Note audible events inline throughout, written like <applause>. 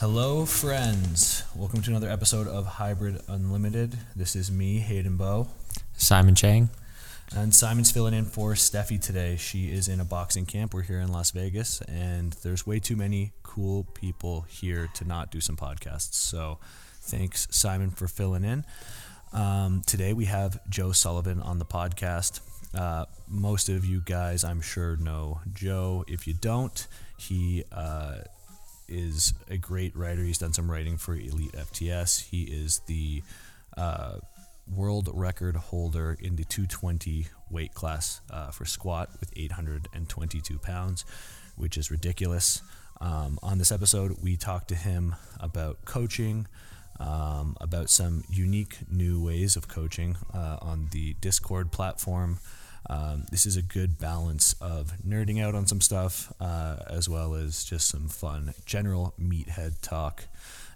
Hello, friends. Welcome to another episode of Hybrid Unlimited. This is me, Hayden Bowe, Simon Chang. and Simon's filling in for Stefi today. She is in a boxing camp. We're here in Las Vegas, and there's way too many cool people here to not do some podcasts. So, thanks, Simon, for filling in. Um, today we have Joe Sullivan on the podcast. Uh, most of you guys, I'm sure, know Joe. If you don't, he uh, is a great writer. He's done some writing for Elite FTS. He is the uh, world record holder in the 220 weight class uh, for squat with 822 pounds, which is ridiculous. Um, on this episode, we talked to him about coaching, um, about some unique new ways of coaching uh, on the Discord platform. Um, this is a good balance of nerding out on some stuff uh, as well as just some fun general meathead talk.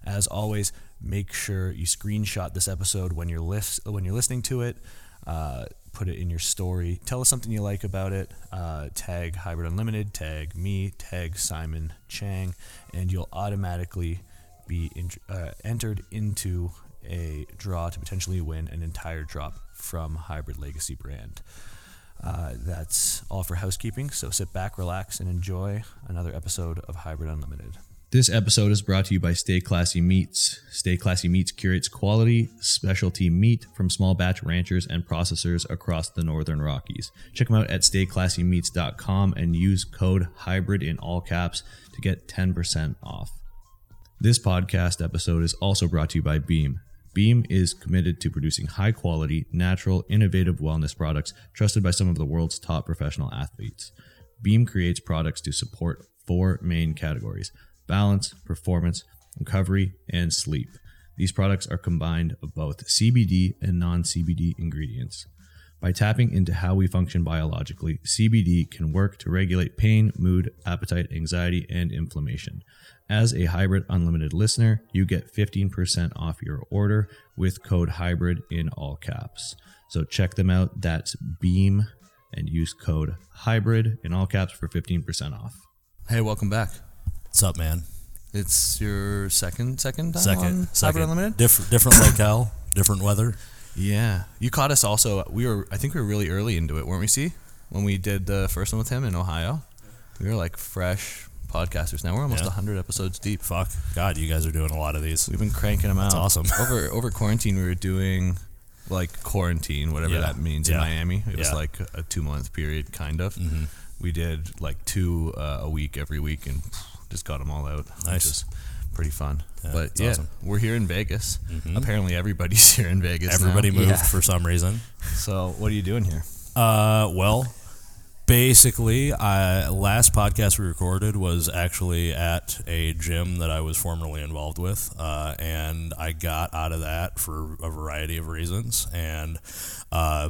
As always, make sure you screenshot this episode when you're when you're listening to it. Uh, put it in your story. Tell us something you like about it. Uh, tag Hybrid Unlimited. Tag me. Tag Simon Chang, and you'll automatically be in, uh, entered into a draw to potentially win an entire drop from Hybrid Legacy brand. Uh, that's all for housekeeping. So sit back, relax, and enjoy another episode of Hybrid Unlimited. This episode is brought to you by Stay Classy Meats. Stay Classy Meats curates quality, specialty meat from small batch ranchers and processors across the Northern Rockies. Check them out at stayclassymeats.com and use code HYBRID in all caps to get 10% off. This podcast episode is also brought to you by Beam. Beam is committed to producing high quality, natural, innovative wellness products trusted by some of the world's top professional athletes. Beam creates products to support four main categories balance, performance, recovery, and sleep. These products are combined of both CBD and non CBD ingredients. By tapping into how we function biologically, CBD can work to regulate pain, mood, appetite, anxiety, and inflammation. As a Hybrid Unlimited listener, you get 15% off your order with code HYBRID in all caps. So check them out. That's Beam and use code HYBRID in all caps for 15% off. Hey, welcome back. What's up, man? It's your second second time Second, on second. Hybrid Unlimited? Different, different locale, <coughs> different weather. Yeah. You caught us also we were I think we were really early into it, weren't we, see? When we did the first one with him in Ohio. We were like fresh podcasters. Now we're almost Yeah. 100 episodes deep. Fuck, God, you guys are doing a lot of these. We've been cranking them out. That's awesome. <laughs> over over quarantine, we were doing like quarantine, whatever Yeah. that means in Miami. It was like a two month period, kind of. Mhm. We did like two uh, a week every week, and just got them all out. Which Nice. is pretty fun. Yeah, but yeah, awesome. we're here in Vegas. Mhm. Apparently, everybody's <laughs> here in Vegas. now. Everybody moved Yeah. for some reason. So, what are you doing here? Uh, well, basically, I last podcast we recorded was actually at a gym that I was formerly involved with, uh, and I got out of that for a variety of reasons. And uh,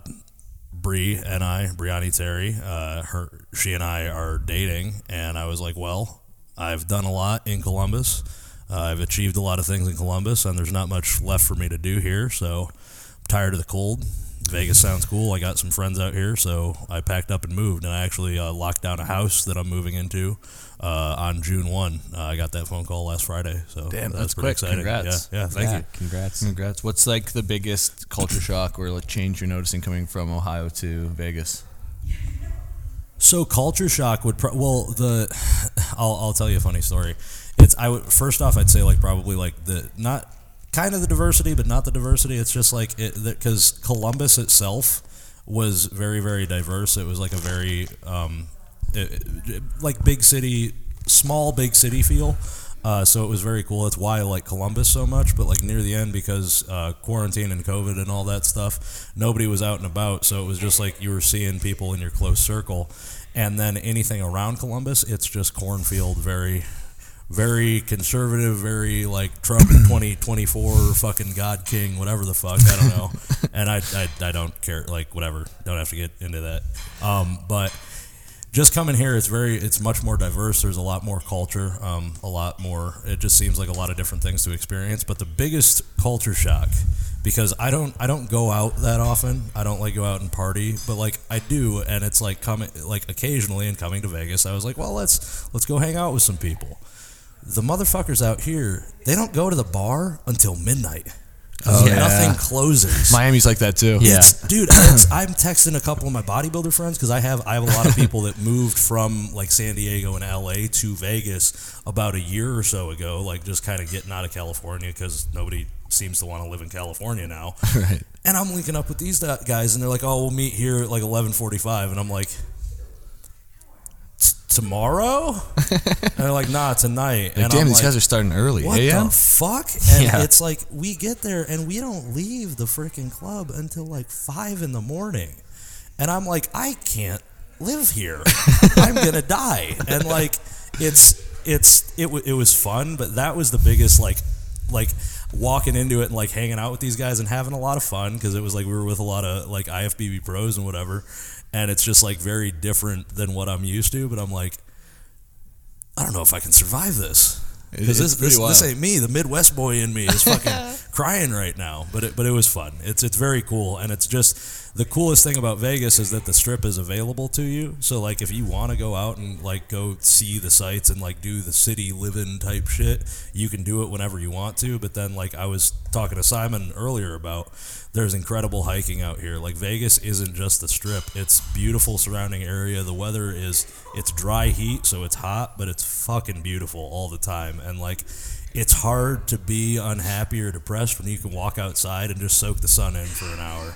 Bree and I, Brianni Terry, uh, her, she and I are dating, and I was like, well, I've done a lot in Columbus. Uh, I've achieved a lot of things in Columbus, and there's not much left for me to do here. So I'm tired of the cold. Vegas sounds cool. I got some friends out here, so I packed up and moved. And I actually uh, locked down a house that I'm moving into uh, on June 1. Uh, I got that phone call last Friday. So Damn, that's, that's pretty quick. exciting. Congrats. Yeah, yeah thank Yeah, you. Congrats. Congrats. What's like the biggest culture shock or like change you're noticing coming from Ohio to Vegas? So culture shock would pro- well the <sighs> I'll, I'll tell you a funny story. It's I would first off I'd say like probably like the not kind of the diversity but not the diversity. It's just like it because Columbus itself was very very diverse. It was like a very um, it, it- like big city, small big city feel. Uh, so it was very cool. That's why I like Columbus so much. But like near the end, because uh, quarantine and COVID and all that stuff, nobody was out and about. So it was just like you were seeing people in your close circle. And then anything around Columbus, it's just cornfield, very, very conservative, very like Trump <clears throat> 2024, fucking God King, whatever the fuck. I don't know. <laughs> and I, I, I don't care. Like, whatever. Don't have to get into that. Um, but just coming here, it's very, it's much more diverse. There's a lot more culture, um, a lot more. It just seems like a lot of different things to experience. But the biggest culture shock, because I don't, I don't go out that often. I don't like go out and party, but like I do, and it's like coming, like occasionally, and coming to Vegas, I was like, well, let's let's go hang out with some people. The motherfuckers out here, they don't go to the bar until midnight. Oh, yeah. Nothing closes. Miami's like that too. Yeah. It's, dude, <clears throat> it's, I'm texting a couple of my bodybuilder friends because I have I have a lot of people that moved from like San Diego and LA to Vegas about a year or so ago, like just kind of getting out of California because nobody seems to want to live in California now. <laughs> Right. And I'm linking up with these guys, and they're like, "Oh, we'll meet here at like 11:45," and I'm like. "T- Tomorrow, and <laughs> they're like, "Nah, tonight." Like, and damn, I'm these like, guys are starting early. what AM? the fuck? <laughs> And Yeah. it's like we get there and we don't leave the freaking club until like five in the morning, and I'm like, I can't live here. <laughs> I'm gonna die. And like, it's it's it w- it was fun, but that was the biggest like like walking into it and like hanging out with these guys and having a lot of fun because it was like we were with a lot of like IFBB pros and whatever, and it's just like very different than what I'm used to. But I'm like. I don't know if I can survive this. Because this, this, this ain't me. The Midwest boy in me is <laughs> fucking crying right now. But it, but it was fun. It's it's very cool, and it's just the coolest thing about Vegas is that the strip is available to you. So like if you want to go out and like go see the sights and like do the city living type shit, you can do it whenever you want to. But then like I was talking to Simon earlier about, there's incredible hiking out here. Like Vegas isn't just the strip; it's beautiful surrounding area. The weather is it's dry heat, so it's hot, but it's fucking beautiful all the time. And like, it's hard to be unhappy or depressed when you can walk outside and just soak the sun in for an hour.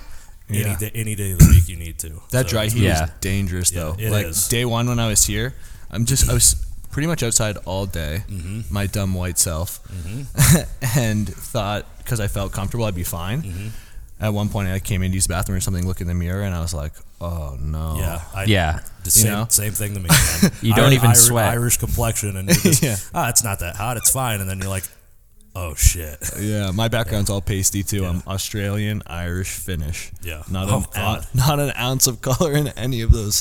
Yeah. Any day, any day of the week you need to. That So dry heat Yeah. is dangerous Yeah, though. it like is. day one when I was here, I'm just I was pretty much outside all day, Mm-hmm. my dumb white self, <laughs> and thought because I felt comfortable I'd be fine. Mm-hmm. At one point, I came in to use the bathroom or something, look in the mirror, and I was like, "Oh no!" Yeah, I, Yeah. the same, know? same thing to me. <laughs> Man. You don't Ir- even Irish, sweat. Irish complexion, and you're just, <laughs> Yeah. ah, it's not that hot. It's fine. And then you're like, oh shit. <laughs> Yeah, my background's all pasty too. I'm Australian, Irish, Finnish. Yeah. not Oh, an God. not an ounce of color in any of those.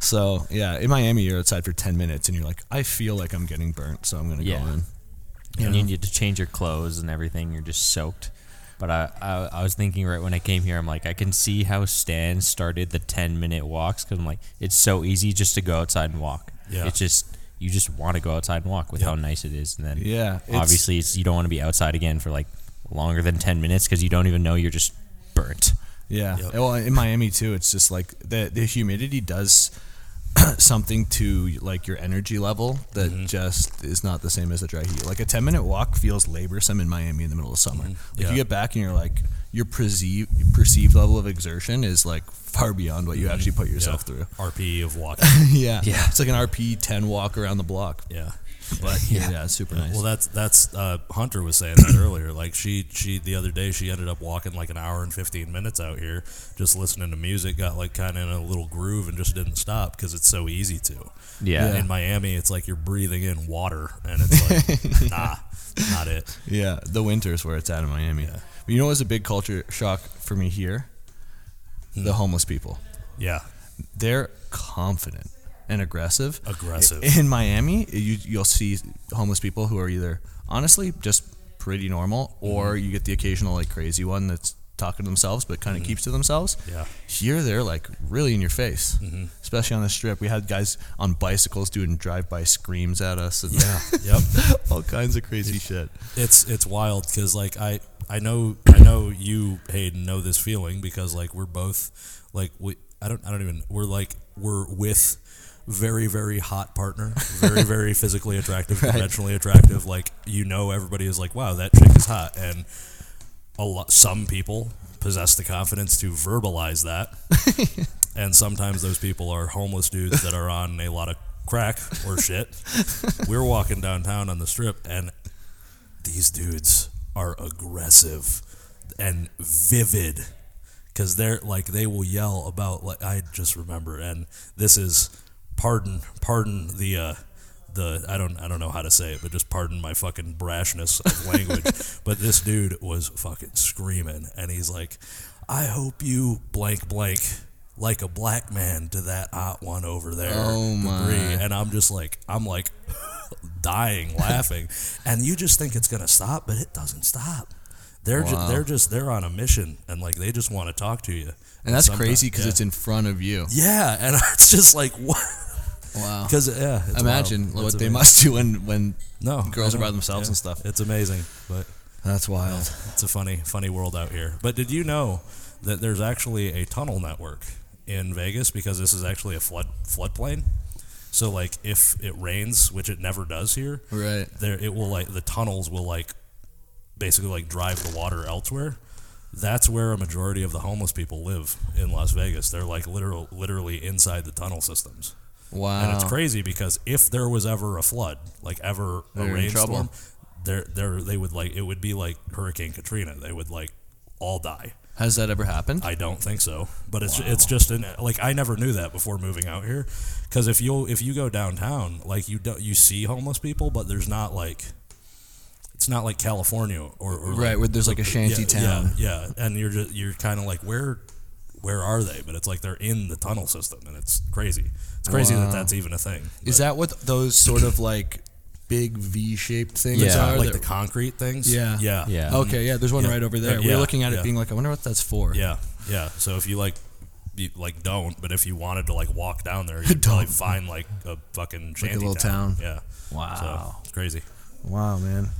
So yeah, in Miami, you're outside for ten minutes, and you're like, I feel like I'm getting burnt, so I'm gonna Yeah. go in. and you need to change your clothes and everything. You're just soaked. But I, I, I was thinking right when I came here, I'm like, I can see how Stan started the 10 minute walks because I'm like, it's so easy just to go outside and walk. Yeah. It's just, you just want to go outside and walk with Yep. how nice it is. And then Yeah, it's- obviously it's, you don't want to be outside again for like longer than 10 minutes because you don't even know you're just burnt. Yeah. Yep. Well, in Miami too, it's just like the the humidity does <clears throat> something to like your energy level that Mm-hmm. just is not the same as a dry heat. Like a ten minute walk feels laborsome in Miami in the middle of summer. Like Mm-hmm. Yeah. you get back and you're like your perceived perceived level of exertion is like far beyond what you actually put yourself Mm-hmm. Yeah. through. RPE of walking. <laughs> yeah. Yeah. It's like an RP ten walk around the block. yeah. But <laughs> yeah, yeah, super nice. Well, that's that's uh, Hunter was saying that earlier. Like she she the other day she ended up walking like an hour and fifteen minutes out here, just listening to music. Got like kind of in a little groove and just didn't stop because it's so easy to. Yeah. In Miami, it's like you're breathing in water, and it's like <laughs> nah, not it. Yeah, the winter is where it's at in Miami. Yeah. But you know what was a big culture shock for me here? Hmm. The homeless people. Yeah, They're confident and aggressive. Aggressive. In Miami, you you'll see homeless people who are either honestly just pretty normal, or Mm-hmm. you get the occasional like crazy one that's talking to themselves but kind of keeps to themselves. Yeah. Here they're like really in your face, Mm-hmm. especially on the strip. We had guys on bicycles doing drive-by screams at us and yeah, <laughs> yep. all kinds of crazy shit. it's it's wild because like I I know I know you Hayden know this feeling because like we're both like we I don't I don't even we're like we're with very very hot partner very <laughs> very physically attractive conventionally attractive. Like you know everybody is like wow that chick is hot. And a lot some people possess the confidence to verbalize that. <laughs> And sometimes those people are homeless dudes that are on a lot of crack or shit. <laughs> We're walking downtown on the strip and these dudes are aggressive and vivid because they're like they will yell about like I just remember and this is pardon pardon the uh the I don't I don't know how to say it but just pardon my fucking brashness of <laughs> language but this dude was fucking screaming and he's like I hope you blank blank like a black man to that hot one over there Oh, my. Bree." and I'm just like I'm like <laughs> dying laughing and you just think it's gonna stop but it doesn't stop they're Wow. just they're just they're on a mission and like they just want to talk to you And that's crazy because yeah. it's in front of you. yeah and <laughs> it's just like what Wow. Because yeah, Imagine wild. what It's they amazing. must do when when No, girls are by themselves Yeah. and stuff. It's amazing, but That's wild. it's a funny, funny world out here. But did you know that there's actually a tunnel network in Vegas because this is actually a flood floodplain? So like if it rains, which it never does here, Right. there it will like the tunnels will like basically like drive the water elsewhere. That's where a majority of the homeless people live in Las Vegas. They're like literal, literally inside the tunnel systems. Wow. And it's crazy because if there was ever a flood, like ever a They're in rainstorm, there there they would like it would be like Hurricane Katrina. They would like all die. Has that ever happened? I don't think so, but it's it's just an like I never knew that before moving out here, because if you if you go downtown, like you do, you see homeless people, but there's not like it's not like California or, or Right, like, where there's like a shanty yeah, town. Yeah, yeah, and you're just you're kind of like where where are they? But it's like they're in the tunnel system, and it's crazy. It's crazy Wow. that that's even a thing. Is that what those sort of like big V-shaped things Yeah, are? like that- the concrete things? Yeah. yeah, Yeah. Okay, yeah, there's one Yeah. right over there. We yeah, were looking at it yeah. being like, I wonder what that's for. Yeah, yeah. So if you like, you like don't, but if you wanted to like walk down there, <laughs> you'd probably find like a fucking shanty little town. Yeah. Wow. So it's crazy. Wow, man.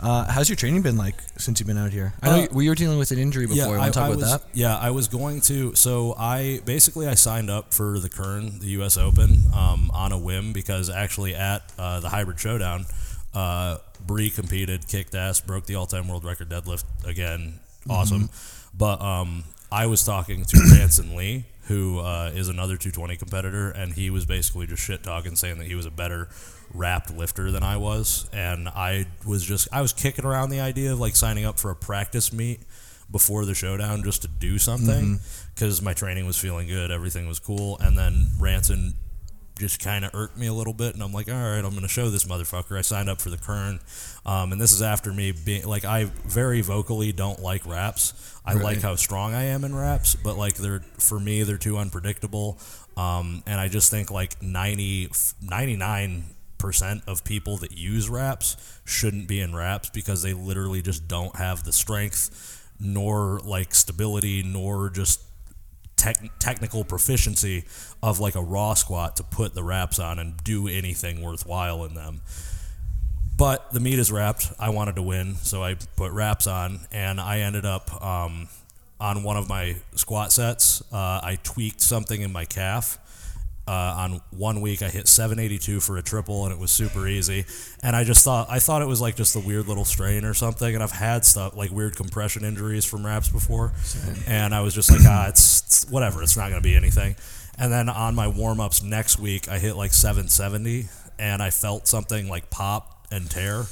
Uh, how's your training been like since you've been out here? I know Uh, you, we were dealing with an injury before. you want to talk about was, that? Yeah, I was going to. So I basically I signed up for the Kern, the U.S. Open, um, on a whim because actually at uh, the Hybrid Showdown, uh, Bree competed, kicked ass, broke the all-time world record deadlift again. Awesome, but um, I was talking to Ranson Lee. Who uh, is another 220 competitor, and he was basically just shit talking, saying that he was a better wrapped lifter than I was, and I was just I was kicking around the idea of like signing up for a practice meet before the showdown just to do something because my training was feeling good, everything was cool, and then Ranson just kind of irked me a little bit, and I'm like, all right, I'm going to show this motherfucker. I signed up for the Kern, um, and this is after me being like, I very vocally don't like wraps. I like how strong I am in wraps, but like they're for me, they're too unpredictable, um, and I just think like 90, 99 percent of people that use wraps shouldn't be in wraps because they literally just don't have the strength nor like stability nor just tech- technical proficiency of like a raw squat to put the wraps on and do anything worthwhile in them. But the meet is wrapped. I wanted to win, so I put wraps on, and I ended up um, on one of my squat sets. Uh, I tweaked something in my calf. Uh, on one week, I hit 782 for a triple, and it was super easy. And I just thought I thought it was like just a weird little strain or something. And I've had stuff like weird compression injuries from wraps before, and I was just like, ah, it's, it's whatever. It's not going to be anything. And then on my warm ups next week, I hit like 770, and I felt something like pop and tear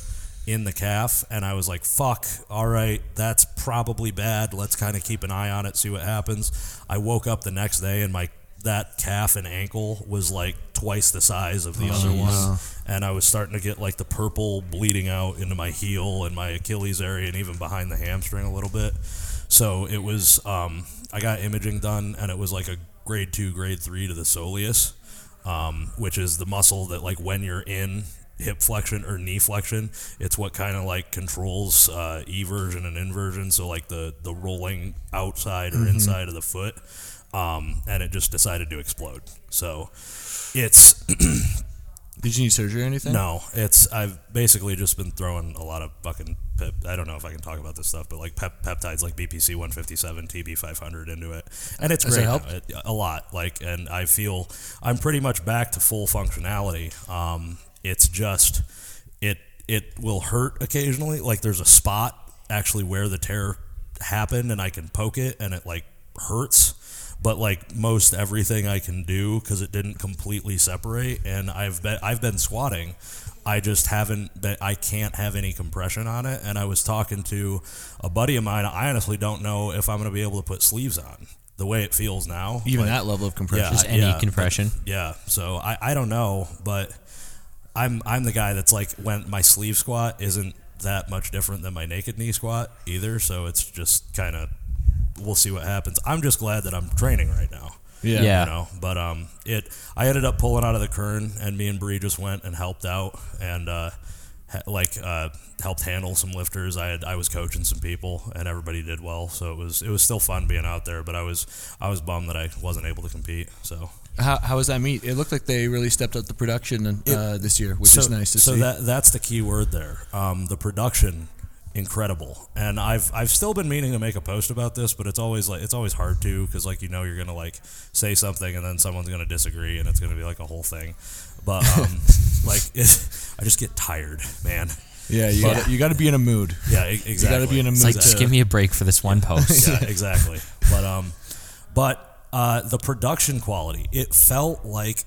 in the calf and I was like fuck all right that's probably bad. Let's kind of keep an eye on it see what happens. I woke up the next day and my that calf and ankle was like twice the size of the other one. and I was starting to get like the purple bleeding out into my heel and my Achilles area and even behind the hamstring a little bit. So it was um, I got imaging done and it was like a grade 2 grade 3 to the soleus um, which is the muscle that like when you're in hip flexion or knee flexion it's what kind of like controls uh, eversion and inversion. So like the the rolling outside or inside of the foot um, and it just decided to explode. So it's <clears throat> Did you need surgery or anything? no it's i've basically just been throwing a lot of fucking pep, i don't know if i can talk about this stuff but like pep, peptides like bpc 157 tb 500 into it and it's it great helped? It- a lot like and i feel i'm pretty much back to full functionality um, it's just it it will hurt occasionally like there's a spot actually where the tear happened and i can poke it and it like hurts but like most everything I can do because it didn't completely separate, and I've been I've been squatting. I just haven't been. I can't have any compression on it. And I was talking to a buddy of mine. I honestly don't know if I'm going to be able to put sleeves on the way it feels now. Even Like, that level of compression. Yeah, any yeah, compression. yeah. So I, I don't know, but I'm I'm the guy that's like when my sleeve squat isn't that much different than my naked knee squat either. So it's just kind of we'll see what happens. I'm just glad that I'm training right now. Yeah. Yeah. You know, but um, it I ended up pulling out of the Kern, and me and Bree just went and helped out and uh, ha- like uh, helped handle some lifters. I had I was coaching some people, and everybody did well. So it was it was still fun being out there. But I was I was bummed that I wasn't able to compete. So How, how was that meet? It looked like they really stepped up the production uh, this year, which so, is nice to see. so that that's the key word there. Um, the production, incredible. And I've I've still been meaning to make a post about this, but it's always like it's always hard to because like you know you're gonna like say something and then someone's gonna disagree and it's gonna be like a whole thing. But um, <laughs> like it, I just get tired, man. yeah, you But- got you got to be in a mood. Yeah, exactly. You got to be in a It's like mood just to- give me a break for this one post. <laughs> yeah, exactly. But um, but uh, the production quality, it felt like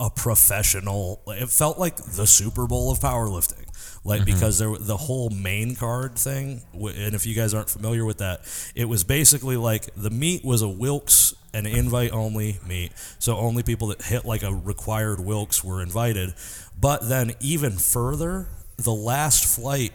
a professional. It felt like the Super Bowl of powerlifting, like mm-hmm. because there the whole main card thing. And if you guys aren't familiar with that, it was basically like the meet was a Wilks an invite only meet, so only people that hit like a required Wilks were invited. But then even further, the last flight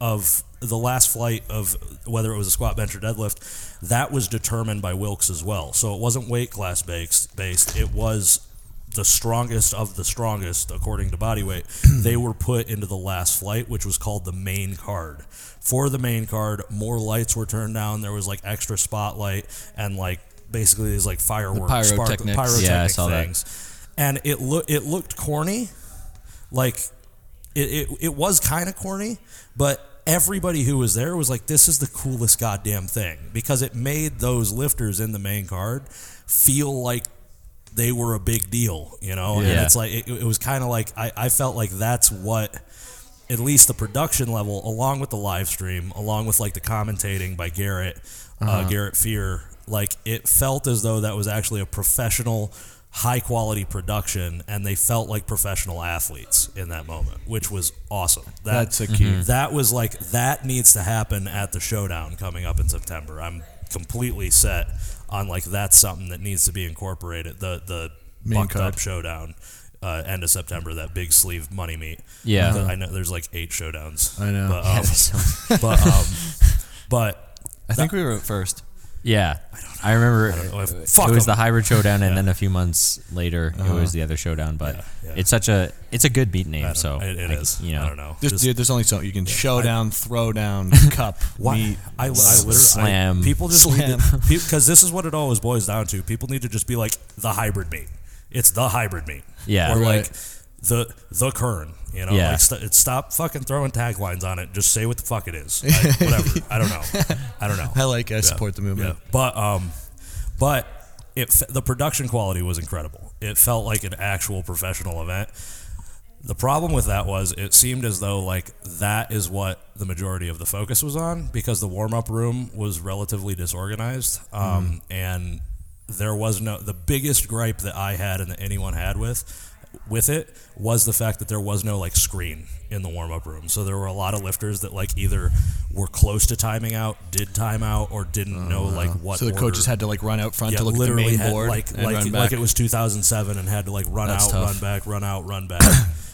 of the last flight of whether it was a squat, bench, or deadlift, that was determined by Wilks as well. So it wasn't weight class based. Based. It was the strongest of the strongest according to body weight. <clears throat> they were put into the last flight, which was called the main card. For the main card, more lights were turned down. There was like extra spotlight and like basically these like fireworks, spark- pyrotechnics. pyrotechnic Yeah, I saw that. things. And it looked it looked corny, like it, it, it was kind of corny, but everybody who was there was like, this is the coolest goddamn thing because it made those lifters in the main card feel like they were a big deal, you know? And it's like, it, it was kind of like, I, I felt like that's what, at least the production level, along with the live stream, along with like the commentating by Garrett, uh, Garrett Fear, like it felt as though that was actually a professional, high quality production, and they felt like professional athletes in that moment, which was awesome. That, That's a key. Mhm. That was like that needs to happen at the showdown coming up in September. I'm completely set on like that's something that needs to be incorporated. The the Main bucked card. up showdown. Uh, end of September, that big sleeve money meet. Yeah. The- I know there's like eight showdowns. I know. but Yeah, um, so- <laughs> but um, but I think we were at first. Yeah. I remember don't know if- it fuck was 'em. the hybrid showdown, and then a few months later it uh-huh. was the other showdown. But Yeah, yeah. it's such a it's a good beat name. So it, it like, is. You know, I don't know. There's, Just- dude, there's only so you can show I- down, throw down, <laughs> cup, Why? meet. I, I literally Slam. I, people just Slam. because this is what it always boils down to. People need to just be like the hybrid meet. It's the hybrid meet. Yeah. Or Right. like the the kern. You know. Yeah. Like st- stop fucking throwing taglines on it. Just say what the fuck it is. I, <laughs> whatever. I don't know. I don't know. <laughs> I like. I support the movement. Yeah. But um, but it f- the production quality was incredible. It felt like an actual professional event. The problem with that was it seemed as though like that is what the majority of the focus was on because the warm up room was relatively disorganized, um, and there was no the biggest gripe that I had and that anyone had with with it was the fact that there was no like screen in the warm up room. So there were a lot of lifters that like either were close to timing out, did time out, or didn't oh, know like what. So the order- coaches had to like run out front yeah, to look at the literally main had, board like and like like it was 2007 and had to like run That's out, tough. run back, run out, run back. <laughs>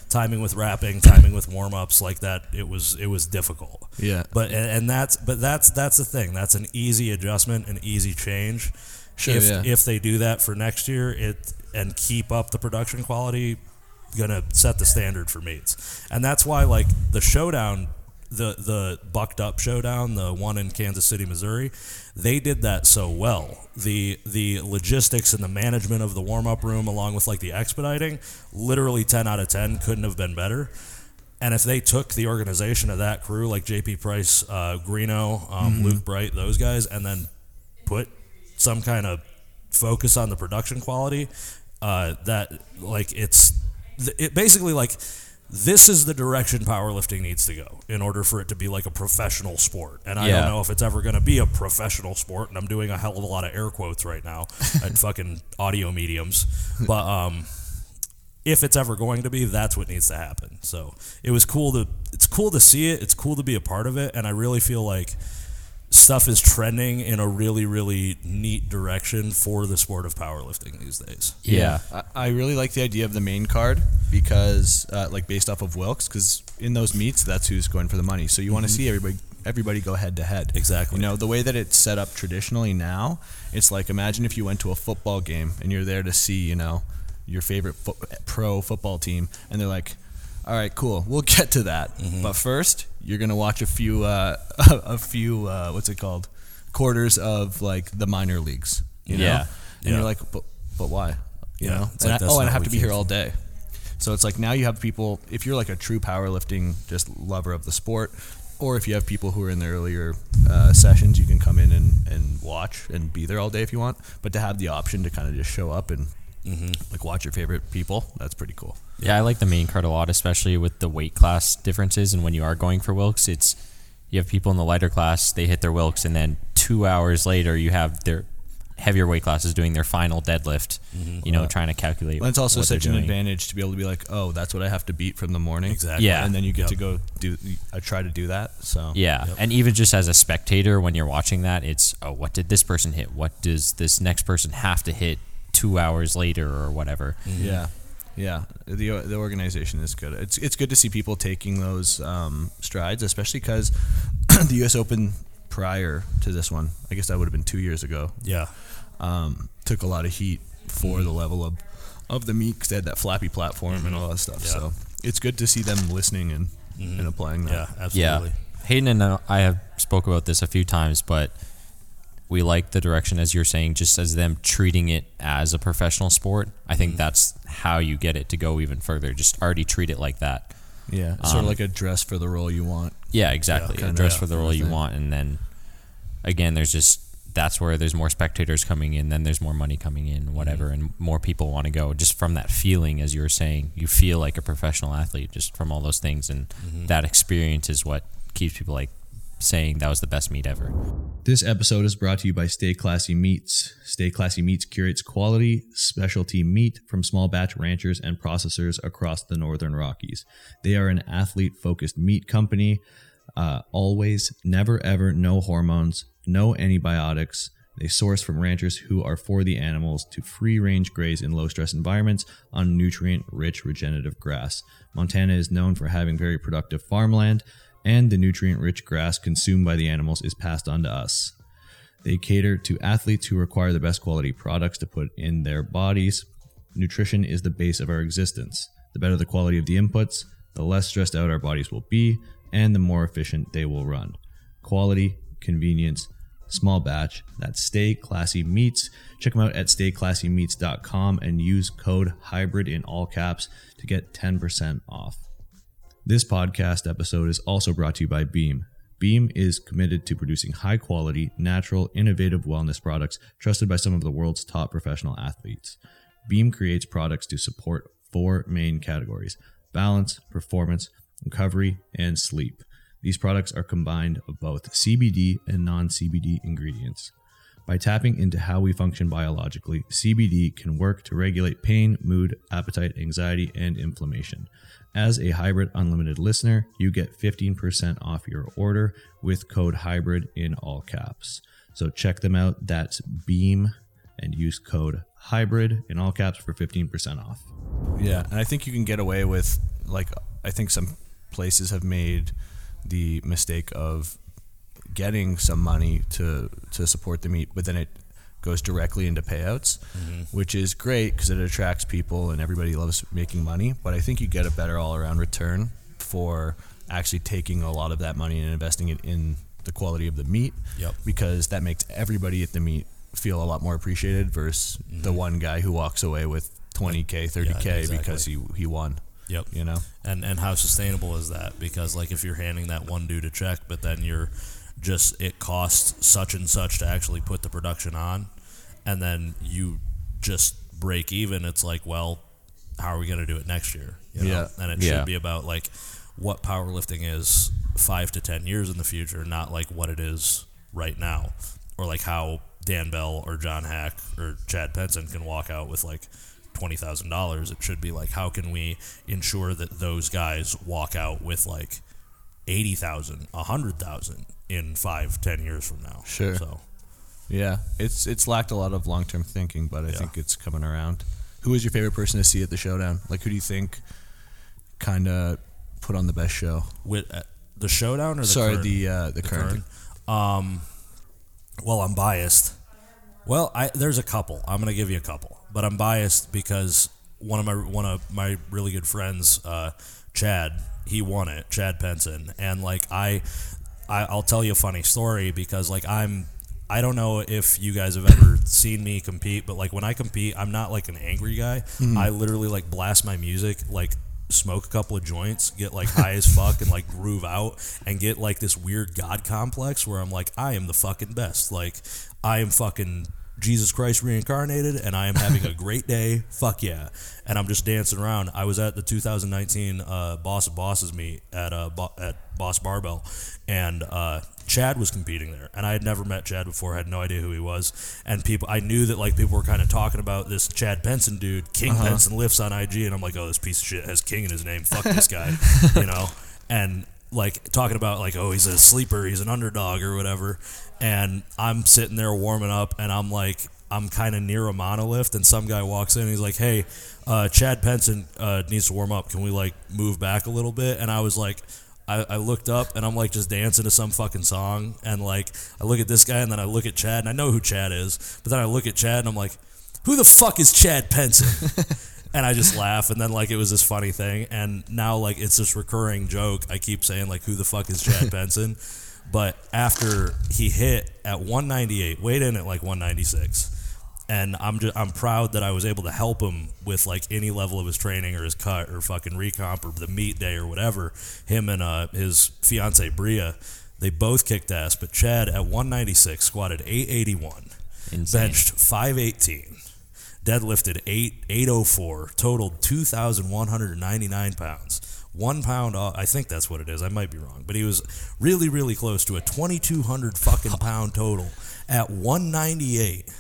timing with wrapping, timing with warm ups, like that. It was it was difficult. Yeah. But and, and that's but that's that's the thing. That's an easy adjustment, an easy change. Sure, if yeah. if they do that for next year, it and keep up the production quality, gonna set the standard for meets. And that's why like the showdown the the bucked up showdown, the one in Kansas City, Missouri, they did that so well. The the logistics and the management of the warm up room, along with like the expediting, literally ten out of ten couldn't have been better. And if they took the organization of that crew, like JP Price, uh, Greeno, um, Luke Bright, those guys, and then put some kind of focus on the production quality, uh, that like it's it basically like this is the direction powerlifting needs to go in order for it to be like a professional sport. And I Yeah. don't know if it's ever going to be a professional sport. And I'm doing a hell of a lot of air quotes right now <laughs> at fucking audio mediums, but um, if it's ever going to be, that's what needs to happen. So it was cool to it's cool to see it. It's cool to be a part of it, and I really feel like stuff is trending in a really really neat direction for the sport of powerlifting these days. yeah. I, I really like the idea of the main card because, uh, like, based off of Wilks, because in those meets, that's who's going for the money. So you want to see everybody everybody go head to head. Exactly. You know, the way that it's set up traditionally now, it's like imagine if you went to a football game and you're there to see, you know, your favorite fo- pro football team, and they're like. All right, cool. We'll <laughs> get to that, but first, you're gonna watch a few, uh, <laughs> a few, uh, what's it called, quarters of like the minor leagues. You know? Yeah. and Yeah. you're like, but, but why? You Yeah, know, it's and like I, oh, and I have to be here all day. So it's like now you have people. If you're like a true powerlifting just lover of the sport, or if you have people who are in the earlier uh, sessions, you can come in and, and watch and be there all day if you want. But to have the option to kind of just show up and Mm-hmm. like watch your favorite people, that's pretty cool. Yeah, I like the main card a lot, especially with the weight class differences. And when you are going for Wilks, it's you have people in the lighter class, they hit their Wilks, and then two hours later, you have their heavier weight classes doing their final deadlift. Mm-hmm. You know, trying to calculate. And it's also what such an doing. advantage to be able to be like, oh, that's what I have to beat from the morning. Exactly. Yeah. And then you get Yep. to go do. I try to do that. So Yeah, and even just as a spectator, when you're watching that, it's oh, what did this person hit? What does this next person have to hit two hours later or whatever? Yeah, yeah. The the organization is good. It's it's good to see people taking those um, strides, especially because <clears throat> the U.S. Open prior to this one, I guess that would have been two years ago, Yeah. um, took a lot of heat for the level of of the meet because they had that flappy platform and all that stuff. Yeah. So it's good to see them listening and and applying that. Yeah, absolutely. Yeah, Hayden and I have spoke about this a few times, but we like the direction as you're saying, just as them treating it as a professional sport. I think mm-hmm. that's how you get it to go even further. Just already treat it like that. Yeah, sort of um, like a dress for the role you want. Yeah, exactly. kinda, Dress yeah, for the role you thing. want, and then again, there's just that's where there's more spectators coming in, then there's more money coming in, whatever, mm-hmm. and more people want to go. Just from that feeling, as you were saying, you feel like a professional athlete just from all those things, and mm-hmm. that experience is what keeps people like saying that was the best meet ever. This episode is brought to you by Stay Classy Meats. Stay Classy Meats curates quality, specialty meat from small batch ranchers and processors across the Northern Rockies. They are an athlete focused meat company. Uh, always, never, ever, no hormones, no antibiotics. They source from ranchers who are for the animals to free range graze in low stress environments on nutrient rich regenerative grass. Montana is known for having very productive farmland, and the nutrient rich grass consumed by the animals is passed on to us. They cater to athletes who require the best quality products to put in their bodies. Nutrition is the base of our existence. The better the quality of the inputs, the less stressed out our bodies will be, and the more efficient they will run. Quality, convenience, small batch. That's Stay Classy Meats. Check them out at stayclassymeats.com and use code HYBRID in all caps to get 10% off. This podcast episode is also brought to you by Beam. Beam is committed to producing high quality, natural, innovative wellness products trusted by some of the world's top professional athletes. Beam creates products to support four main categories balance, performance, recovery, and sleep. These products are combined of both CBD and non CBD ingredients. By tapping into how we function biologically, CBD can work to regulate pain, mood, appetite, anxiety, and inflammation. As a Hybrid Unlimited listener, you get 15% off your order with code HYBRID in all caps. So check them out. That's Beam and use code HYBRID in all caps for 15% off. Yeah, and I think you can get away with, like, I think some places have made the mistake of getting some money to to support the meet, but then it goes directly into payouts, mm-hmm. which is great because it attracts people and everybody loves making money. But I think you get a better all around return for actually taking a lot of that money and investing it in the quality of the meet. Yep. Because that makes everybody at the meet feel a lot more appreciated versus the mm-hmm. one guy who walks away with 20k, 30k exactly. because he he won. Yep. You know. And and how sustainable is that? Because like if you're handing that one dude a check, but then you're just it costs such and such to actually put the production on, and then you just break even. It's like, well, how are we going to do it next year? You know? Yeah. And it Yeah. should be about like what powerlifting is five to ten years in the future, not like what it is right now, or like how Dan Bell or John Hack or Chad Penson can walk out with like twenty thousand dollars. It should be like how can we ensure that those guys walk out with like eighty thousand, a hundred thousand in five, ten years from now. Sure. So Yeah, it's it's lacked a lot of long term thinking, but I Yeah. think it's coming around. Who is your favorite person to see at the showdown? Like, who do you think kind of put on the best show? with uh, the showdown or the Sorry, Kern? the uh, the, Kern. Um, well, I'm biased. Well, I there's a couple. I'm gonna give you a couple, but I'm biased because one of my one of my really good friends, uh, Chad, he won it. Chad Penson, and like I, I, I'll tell you a funny story because like I'm I don't know if you guys have ever seen me compete, but like when I compete, I'm not like an angry guy. Mm-hmm. I literally like blast my music, like smoke a couple of joints, get like high as fuck, and like groove out, and get like this weird god complex where I'm like, I am the fucking best. Like I am fucking Jesus Christ reincarnated, and I am having a great day. Fuck yeah! And I'm just dancing around. I was at the 2019 uh, Boss of Bosses meet at uh, Bo- at Boss Barbell, and uh, Chad was competing there, and I had never met Chad before. had no idea who he was, and people I knew that like people were kind of talking about this Chad Penson dude. King Penson lifts on IG, and I'm like, oh, this piece of shit has King in his name. Fuck this guy, <laughs> you know. And like talking about like, oh, he's a sleeper, he's an underdog or whatever. And I'm sitting there warming up, and I'm like, I'm kind of near a monolift, and some guy walks in, and he's like, hey, uh, Chad Penson uh, needs to warm up. Can we like move back a little bit? And I was like. I, I looked up and I'm like just dancing to some fucking song and like I look at this guy and then I look at Chad and I know who Chad is, but then I look at Chad and I'm like, who the fuck is Chad Penson? <laughs> and I just laugh and then like it was this funny thing and now like it's this recurring joke. I keep saying like who the fuck is Chad <laughs> Penson? But after he hit at 198, weighed in at like 196 and I'm just I'm proud that I was able to help him with like any level of his training or his cut or fucking recomp or the meet day or whatever. Him and uh, his fiance Bria, they both kicked ass. But Chad at 196 squatted 881, Insane. benched 518, deadlifted 8 804, totaled 2,199 pounds. One pound off. I think that's what it is. I might be wrong, but he was really, really close to a 2,200 fucking pound total at 198.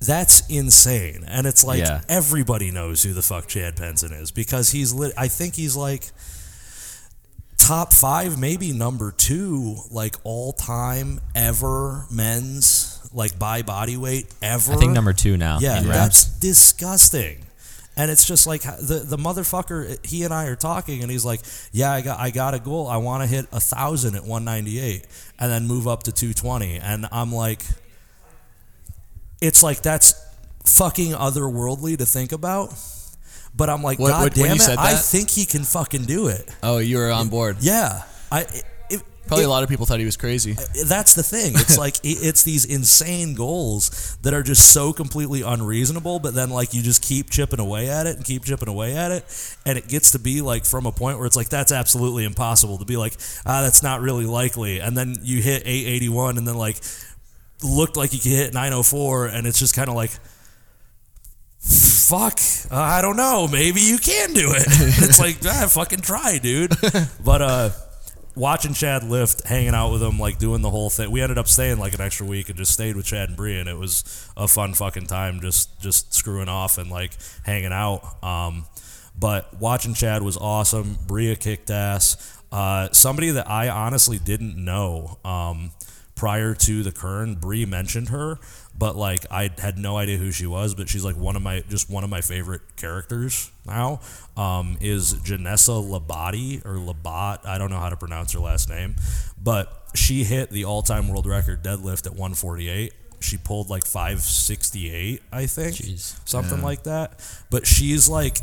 That's insane. And it's like Yeah. everybody knows who the fuck Chad Penson is because he's lit I think he's like top 5 maybe number 2 like all time ever men's like by body weight ever. I think number two now. Yeah, that's disgusting. And it's just like the the motherfucker. He and I are talking, and he's like, "Yeah, I got I got a goal. I want to hit a thousand at 198, and then move up to 220." And I'm like, it's like that's fucking otherworldly to think about. But I'm like, What- God what- damn it, I think he can fucking do it. Oh, you were on board. Yeah, I. It, Probably it- a lot of people thought he was crazy. that's the thing. It's like it- it's these insane goals that are just so completely unreasonable, but then like you just keep chipping away at it and keep chipping away at it, and it gets to be like from a point where it's like that's absolutely impossible to be like ah that's not really likely, and then you hit 881 and then like looked like you could hit 904, and it's just kind of like. Fuck, uh, I don't know. Maybe you can do it. <laughs> it's like, ah, fucking try, dude. But uh, watching Chad lift, hanging out with him, like doing the whole thing. We ended up staying like an extra week and just stayed with Chad and Bree, and it was a fun fucking time just just screwing off and like hanging out. Um, but watching Chad was awesome. Bria kicked ass. Uh, somebody that I honestly didn't know um, prior to the Kern, Bree mentioned her, but like I had no idea who she was. But she's like one of my just one of my favorite characters now. Um, is Janessa Labati or Labat? I don't know how to pronounce her last name, but she hit the all-time world record deadlift at 148. She pulled like 568, I think, Jeez. something like that. But she's like,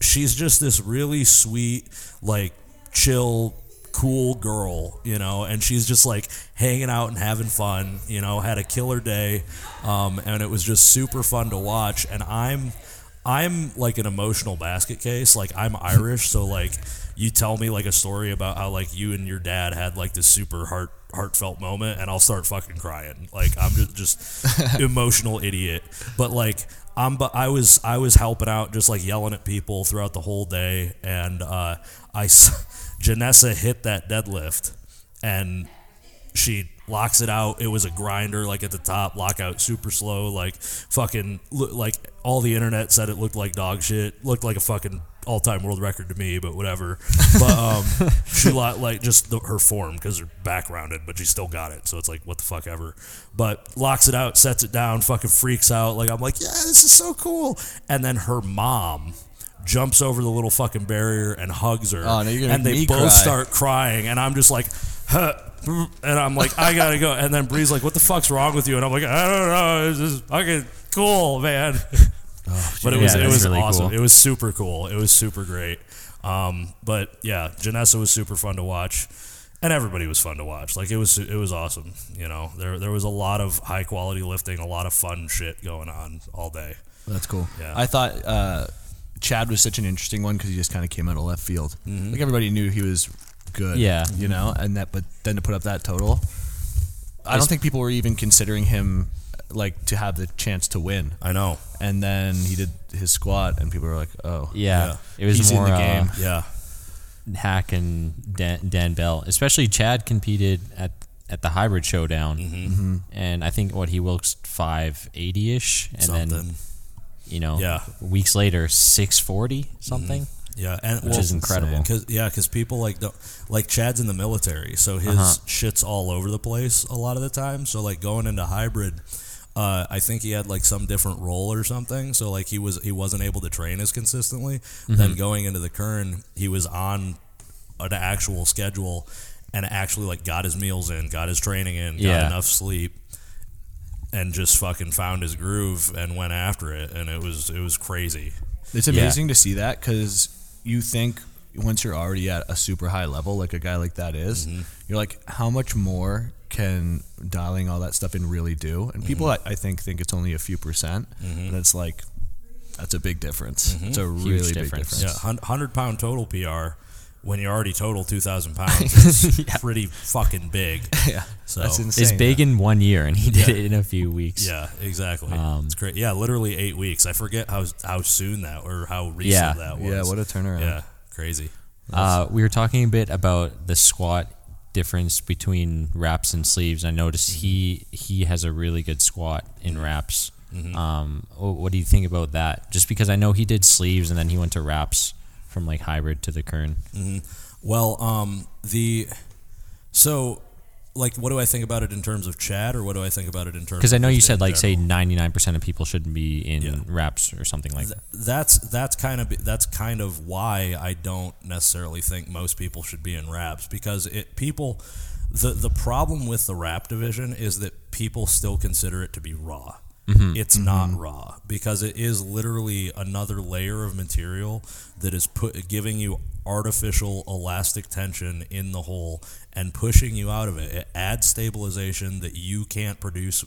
she's just this really sweet, like chill, cool girl, you know, and she's just like hanging out and having fun, you know, had a killer day, um, and it was just super fun to watch. And I'm, I'm like an emotional basket case. Like I'm Irish, so like you tell me like a story about how like you and your dad had like this super heart heartfelt moment, and I'll start fucking crying. Like I'm just just <laughs> emotional idiot. But like I'm, but I was I was helping out, just like yelling at people throughout the whole day, and uh, I Janessa hit that deadlift, and she locks it out. It was a grinder, like at the top, lockout super slow, like fucking, like all the internet said it looked like dog shit. Looked like a fucking all time world record to me, but whatever. <laughs> But um, she lo- like just the, her form because her back rounded, but she still got it. So it's like what the fuck ever. But locks it out, sets it down, fucking freaks out. Like I'm like, yeah, this is so cool. And then her mom jumps over the little fucking barrier and hugs her. Oh, no, you're gonna and make they me both cry. start crying, and I'm just like, huh. And I'm like, I gotta go. And then Bree's like, "What the fuck's wrong with you?" And I'm like, "I don't know. It's just fucking cool, man." <laughs> but it was Yeah, it was really awesome. cool. It was super cool. It was super great. Um, but yeah, Janessa was super fun to watch. and everybody was fun to watch. Like it was it was awesome. You know, there there was a lot of high quality lifting, a lot of fun shit going on all day. That's cool. Yeah. I thought uh, Chad was such an interesting one because he just kind of came out of left field. Like everybody knew he was good. Yeah. You know, and that, but then to put up that total, I don't think people were even considering him like to have the chance to win. I know. And then he did his squat, and people were like, "Oh, Yeah, Yeah. it was He's in more the game. uh, Yeah. Hack and Dan, Dan Bell, especially Chad competed at at the hybrid showdown, Mm-hmm. and I think what he wilked five eighty ish, and then Something. You know, Yeah. weeks later six forty something. Yeah, and Which is incredible. Cause, yeah, because people like don't, like Chad's in the military, so his Uh-huh. shit's all over the place a lot of the time. So like going into hybrid, uh, I think he had like some different role or something. So like he was he wasn't able to train as consistently. Mm-hmm. Then going into the Kern, he was on an actual schedule and actually like got his meals in, got his training in, got Yeah. enough sleep. And just fucking found his groove and went after it, and it was it was crazy. It's Yeah. amazing to see that because you think once you're already at a super high level, like a guy like that is, Mm-hmm. you're like, how much more can dialing all that stuff in really do? And people, Mm-hmm. I, I think, think it's only a few percent, but it's like that's a big difference. It's a really big difference. difference. Yeah, hundred pound total PR when you already total two thousand <laughs> pounds is <laughs> pretty fucking big. <laughs> Yeah, So that's insane. It's big in one year, and he did Yeah. it in a few weeks. Yeah, exactly. Um, it's great. Yeah, literally eight weeks. I forget how how soon that or how recent Yeah. that was. Yeah, what a turnaround. Yeah, crazy. Uh, we were talking a bit about the squat difference between wraps and sleeves. I noticed he he has a really good squat in wraps. Um, what do you think about that? Just because I know he did sleeves and then he went to wraps from like hybrid to the kern. Well, um, the so like, what do I think about it in terms of Chad, or what do I think about it in terms? Of Because I know you said like say ninety nine percent of people shouldn't be in Yeah. wraps or something like that. that's that's kind of that's kind of why I don't necessarily think most people should be in wraps because it people the the problem with the wrap division is that people still consider it to be raw. It's not raw because it is literally another layer of material that is put giving you artificial elastic tension in the hole and pushing you out of it. It adds stabilization that you can't produce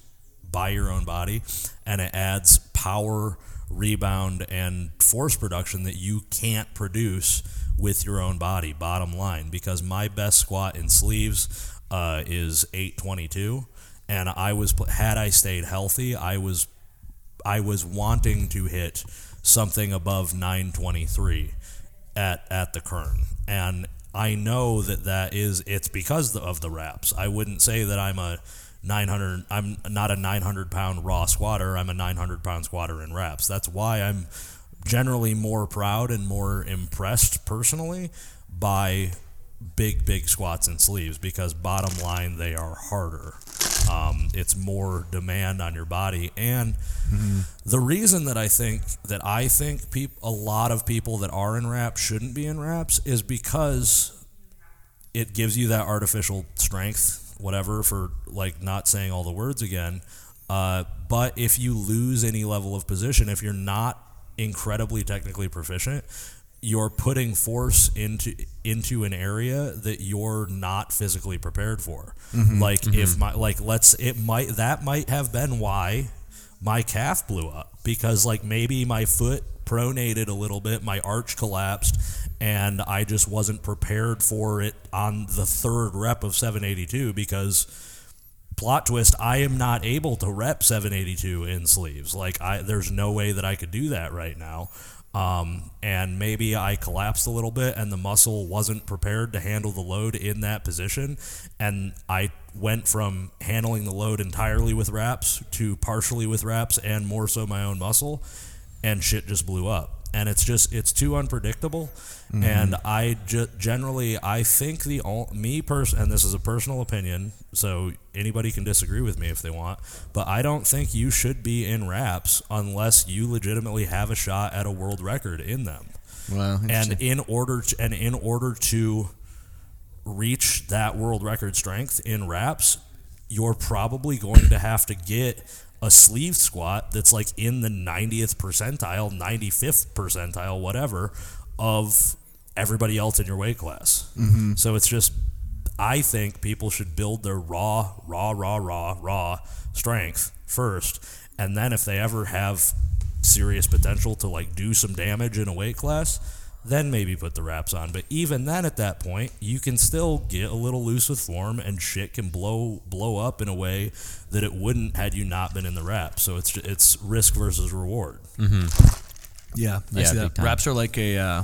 by your own body and it adds power rebound and force production that you can't produce with your own body bottom line. Because my best squat in sleeves uh, is 822 and i was had i stayed healthy i was i was wanting to hit something above 923 at at the kern. And i know that that is it's because of the wraps. I wouldn't say that i'm a 900 i'm not a 900 pound raw squatter i'm a 900 pound squatter in wraps. That's why i'm generally more proud and more impressed personally by big big squats and sleeves because bottom line they are harder. Um, it's more demand on your body. And the reason that i think that i think peop- a lot of people that are in wraps shouldn't be in wraps is because it gives you that artificial strength, whatever, for like not saying all the words again. Uh, but if you lose any level of position, if you're not incredibly technically proficient, you're putting force into into an area that you're not physically prepared for. Mm-hmm. Like if mm-hmm. my like let's it might that might have been why my calf blew up because like maybe my foot pronated a little bit, my arch collapsed, and I just wasn't prepared for it on the third rep of 782 because plot twist I am not able to rep 782 in sleeves. Like I there's no way that I could do that right now. Um, and maybe I collapsed a little bit and the muscle wasn't prepared to handle the load in that position. And I went from handling the load entirely with wraps to partially with wraps and more so my own muscle. And shit just blew up. And it's just, it's too unpredictable. Mm-hmm. And I ju- generally, I think the, ol- me person, and this is a personal opinion, so anybody can disagree with me if they want, but I don't think you should be in wraps unless you legitimately have a shot at a world record in them Wow. and in order to, and in order to reach that world record strength in wraps, you're probably going to have to get a sleeve squat that's like in the 90th percentile, 95th percentile, whatever, of everybody else in your weight class. Mm-hmm. So it's just, I think people should build their raw, raw, raw, raw, raw strength first, and then if they ever have serious potential to like do some damage in a weight class, then maybe put the wraps on. But even then, at that point, you can still get a little loose with form, and shit can blow blow up in a way that it wouldn't had you not been in the wrap. So it's it's risk versus reward. Yeah, I Yeah, see that. time. Wraps are like a uh,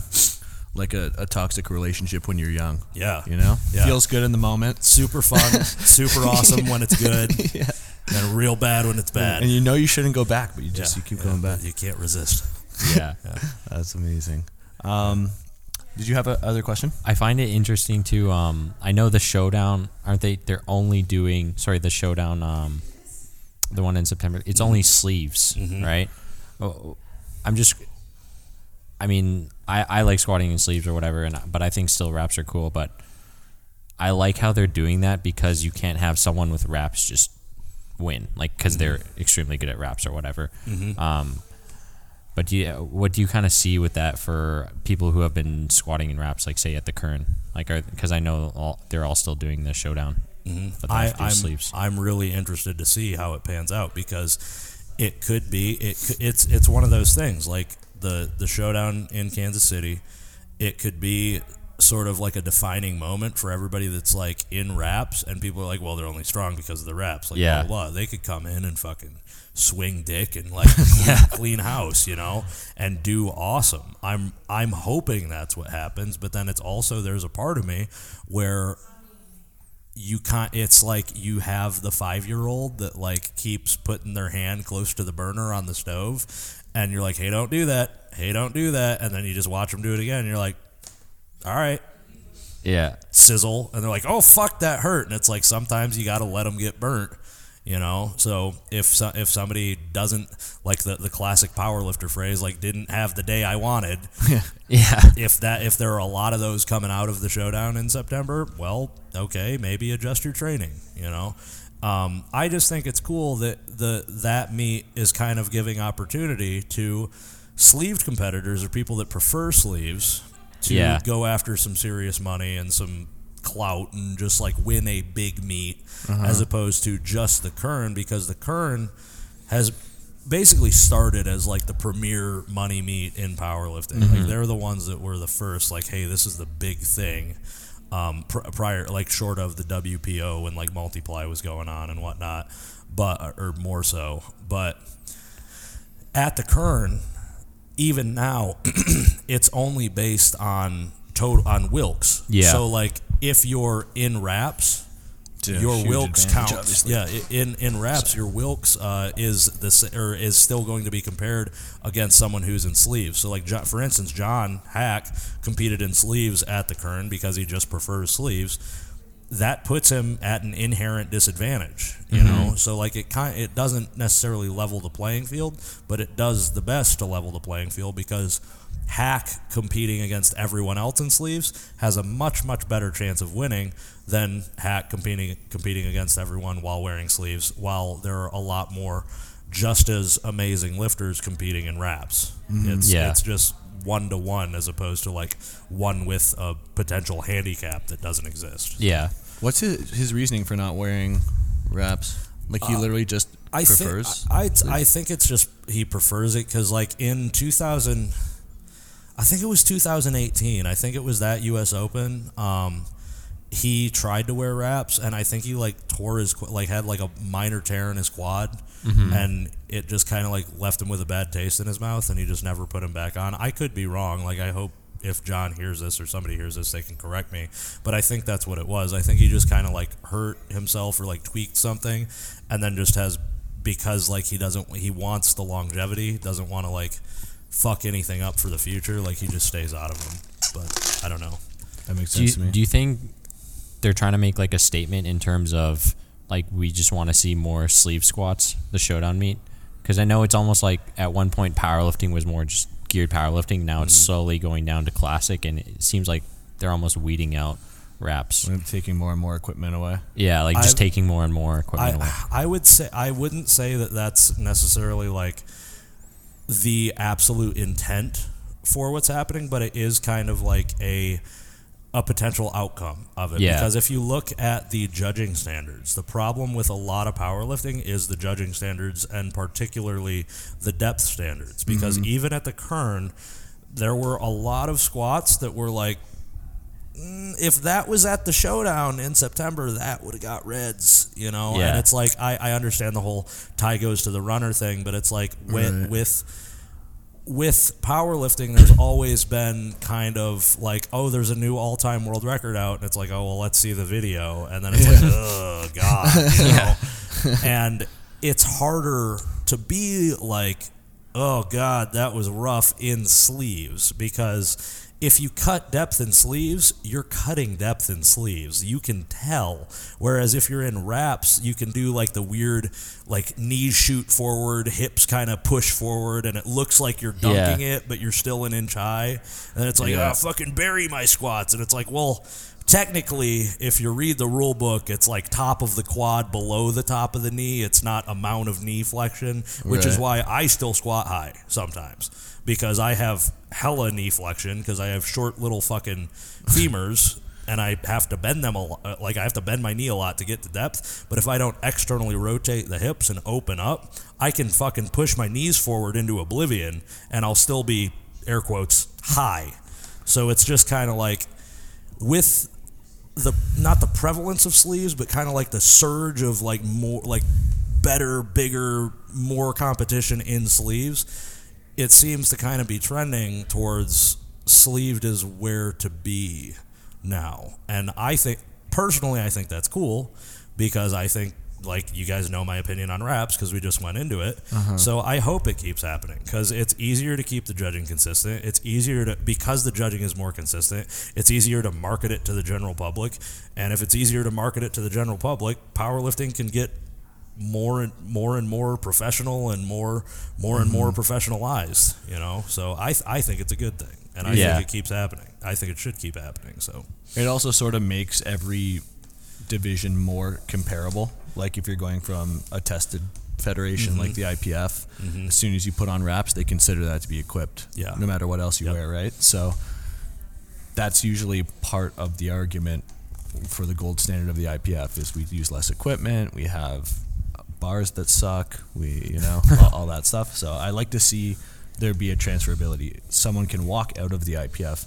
like a, a toxic relationship when you're young. Yeah, You know, Yeah. feels good in the moment, super fun, <laughs> super awesome when it's good, <laughs> and real bad when it's bad. and you know you shouldn't go back, but you just Yeah, you keep yeah, going back. You can't resist. Yeah. That's amazing. Um, did you have a other question? I find it interesting too. Um, I know the showdown aren't they? They're only doing sorry the showdown. Um, the one in September. It's only sleeves, right? Oh, I'm just. I mean, I, I like squatting in sleeves or whatever, and but I think still wraps are cool. But I like how they're doing that because you can't have someone with wraps just win, like because they're extremely good at wraps or whatever. Um, but do you, what do you kind of see with that for people who have been squatting in wraps, like say at the Kern, like because I know all, they're all still doing the showdown, mm-hmm. they I, am I'm. I'm really interested to see how it pans out because it could be it it's it's one of those things like the the showdown in Kansas City. It could be sort of like a defining moment for everybody that's like in wraps and people are like, well, they're only strong because of the wraps. Like, Yeah. blah, blah. they could come in and fucking swing dick and like <laughs> clean, clean house, you know, and do awesome. I'm I'm hoping that's what happens, but then it's also there's a part of me where you can't it's like you have the five year old that like keeps putting their hand close to the burner on the stove and you're like hey don't do that. Hey don't do that. And then you just watch them do it again and you're like all right. Yeah, sizzle and they're like oh fuck that hurt. And it's like sometimes you gotta let them get burnt you know so if so, if somebody doesn't like the, the classic powerlifter phrase like didn't have the day i wanted <laughs> yeah, if that if there are a lot of those coming out of the showdown in September, well, okay, maybe adjust your training. You know, um, I just think it's cool that the that meet is kind of giving opportunity to sleeved competitors or people that prefer sleeves to Yeah. go after some serious money and some clout and just like win a big meet as opposed to just the Kern because the Kern has basically started as like the premier money meet in powerlifting. Like they're the ones that were the first. Like, hey, this is the big thing. Um, pr- prior, like short of the WPO when like multiply was going on and whatnot, but or more so. But at the Kern, even now, <clears throat> it's only based on total on Wilks. Yeah. So like if you're in wraps, your Wilks counts. obviously. Yeah, in in wraps, your Wilks uh, is this or is still going to be compared against someone who's in sleeves. So, like for instance, John Haack competed in sleeves at the Kern because he just prefers sleeves. That puts him at an inherent disadvantage, you know. So, like it kind, it doesn't necessarily level the playing field, but it does the best to level the playing field because Haack competing against everyone else in sleeves has a much much better chance of winning than Haack competing competing against everyone while wearing sleeves. While there are a lot more just as amazing lifters competing in wraps. Mm-hmm. It's Yeah. it's just one to one as opposed to like one with a potential handicap that doesn't exist. yeah, What's his, his reasoning for not wearing wraps? Like he uh, literally just I prefers. Think, I, I think it's just he prefers it because like in 2000, I think it was 2018. I think it was that U.S. Open. Um, he tried to wear wraps, and I think he like tore his like had like a minor tear in his quad, and it just kind of like left him with a bad taste in his mouth, and he just never put him back on. I could be wrong. Like I hope if John hears this or somebody hears this, they can correct me. But I think that's what it was. I think he just kind of like hurt himself or like tweaked something, and then just has because like he doesn't he wants the longevity, doesn't want to like fuck anything up for the future. Like he just stays out of them. But I don't know. that makes do you, sense to me. do you think they're trying to make like a statement in terms of like we just want to see more sleeve squats, the showdown meet? Because I know it's almost like at one point powerlifting was more just geared powerlifting. Now it's mm-hmm. slowly going down to classic, and it seems like they're almost weeding out wraps. We're taking more and more equipment away. Yeah, like just I've- taking more and more equipment away. I I would say I wouldn't say that that's necessarily like the absolute intent for what's happening, but it is kind of like a a potential outcome of it. Yeah. because if you look at the judging standards, the problem with a lot of powerlifting is the judging standards and particularly the depth standards. Because even at the Kern there were a lot of squats that were like "Mm, Mm, if that was at the showdown in September, that would have got reds, you know. Yeah. And it's like I, I understand the whole tie goes to the runner thing, but it's like with with with powerlifting, there's always been kind of like, oh, there's a new all time world record out, and it's like, oh well, let's see the video, and then it's like, <laughs> oh god, you know. <laughs> and it's harder to be like, oh god, that was rough in sleeves because if you cut depth in sleeves, you're cutting depth in sleeves. You can tell. Whereas if you're in wraps, you can do like the weird, like knees shoot forward, hips kind of push forward, and it looks like you're Yeah. dunking it, but you're still an inch high. And it's like, ah, Yeah. oh, fucking bury my squats. And it's like, well, technically, if you read the rule book, it's like top of the quad below the top of the knee. It's not amount of knee flexion, which is why I still squat high sometimes because I have hella knee flexion because I have short little fucking femurs. And I have to bend them a lot. Uh, like I have to bend my knee a lot to get to depth. But if I don't externally rotate the hips and open up, I can fucking push my knees forward into oblivion, and I'll still be air quotes high. So it's just kind of like with the not the prevalence of sleeves, but kind of like the surge of like more like better, bigger, more competition in sleeves. It seems to kind of be trending towards sleeved is where to be now, and I think personally, I think that's cool because I think. Like you guys know my opinion on wraps because we just went into it. Uh-huh. So I hope it keeps happening because it's easier to keep the judging consistent. It's easier to because the judging is more consistent. It's easier to market it to the general public, and if it's easier to market it to the general public, powerlifting can get more and more and more professional and more more and more mm-hmm. professionalized. You know, so I I think it's a good thing, and I Yeah. think it keeps happening. I think it should keep happening. So It also sort of makes every division more comparable. Like if you're going from a tested federation like the IPF, as soon as you put on wraps, they consider that to be equipped. Yeah. No matter what else you Yep. wear, right? So that's usually part of the argument for the gold standard of the IPF is we use less equipment, we have bars that suck, we you know <laughs> all, all that stuff. So I like to see there be a transferability. Someone can walk out of the IPF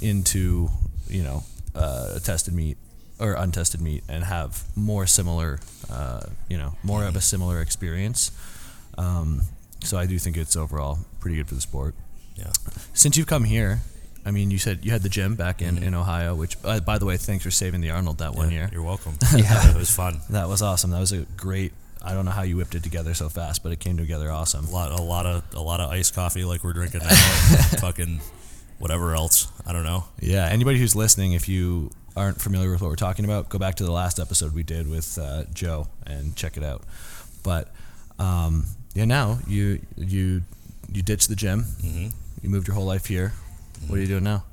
into you know uh, a tested meet or untested meet and have more similar uh, you know more of a similar experience. Um, so I do think it's overall pretty good for the sport. yeah, Since you've come here, I mean, you said you had the gym back in, in Ohio, which, uh, by the way, thanks for saving the Arnold that one Yeah, year. You're welcome. <laughs> yeah, it was fun. That was awesome. That was a great. I don't know how you whipped it together so fast, but it came together awesome. A lot, a lot of, a lot of iced coffee like we're drinking now. and <laughs> fucking whatever else. I don't know. Yeah. Anybody who's listening, if you aren't familiar with what we're talking about, go back to the last episode we did with uh, Joe and check it out. But um, yeah, now you you you ditched the gym. Mm-hmm. You moved your whole life here. What are you doing now?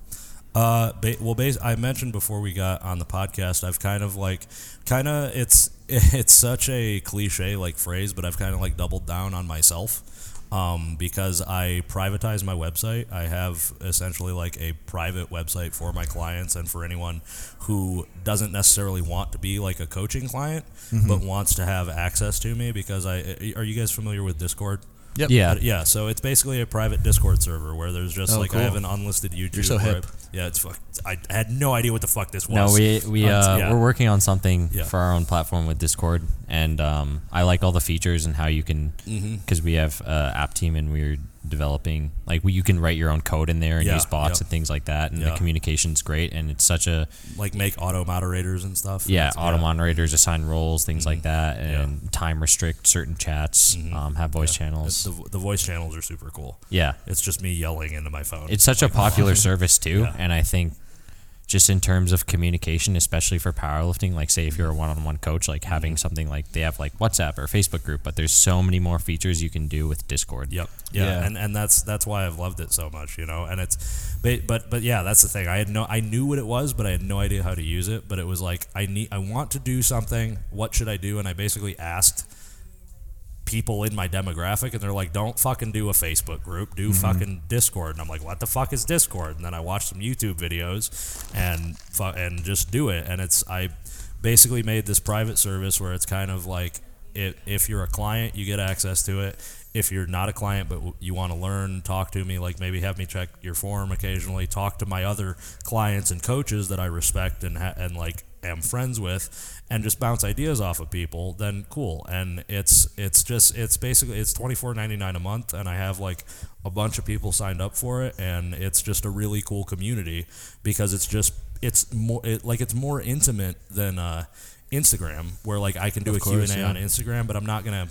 Uh, ba- well, bas- I mentioned before we got on the podcast, I've kind of like, kind of, it's <laughs> it's such a cliche like phrase, but I've kind of like doubled down on myself. Um, because I privatize my website. I have essentially like a private website for my clients and for anyone who doesn't necessarily want to be like a coaching client, but wants to have access to me. Because I are you guys familiar with Discord? Yep. Yeah. Uh, yeah, so it's basically a private Discord server where there's just Oh, like cool. I have an unlisted YouTube. so where hip. I- yeah, it's fuck. I had no idea what the fuck this was. No, we we Unt- uh, yeah. we're working on something Yeah. for our own platform with Discord, and um, I like all the features and how you can Mm-hmm. because we have uh, app team and we're developing like you can write your own code in there and Yeah, use bots and things like that, and Yeah. the communication's great, and it's such a like make auto moderators and stuff. yeah auto moderators assign roles things like that Mm-hmm. And time restrict certain chats um, have voice channels The, the voice channels are super cool. yeah It's just me yelling into my phone. it's such a popular <laughs> service too and i think just in terms of communication especially for powerlifting like say if you're a one-on-one coach like having Mm-hmm. something like they have like whatsapp or facebook group but there's so many more features you can do with discord Yep. Yeah. Yeah. And and that's that's why I've loved it so much, you know. And it's but but but yeah, that's the thing. I had no I knew what it was, but I had no idea how to use it. But it was like I need I want to do something. What should I do? And I basically asked people in my demographic and they're like don't fucking do a facebook group. Do mm-hmm. fucking discord. And i'm like what the fuck is discord? And then i watch some youtube videos and fu- and just do it. And it's i basically made this private service where it's kind of like if, if you're a client you get access to it. If you're not a client but you want to learn talk to me like maybe have me check your form occasionally talk to my other clients and coaches that i respect and ha- and like am friends with and just bounce ideas off of people then cool and it's it's just it's basically it's 24.99 a month and i have like a bunch of people signed up for it and it's just a really cool community because it's just it's more it, like it's more intimate than uh instagram where like i can do Of a course, q&a yeah. on instagram but i'm not gonna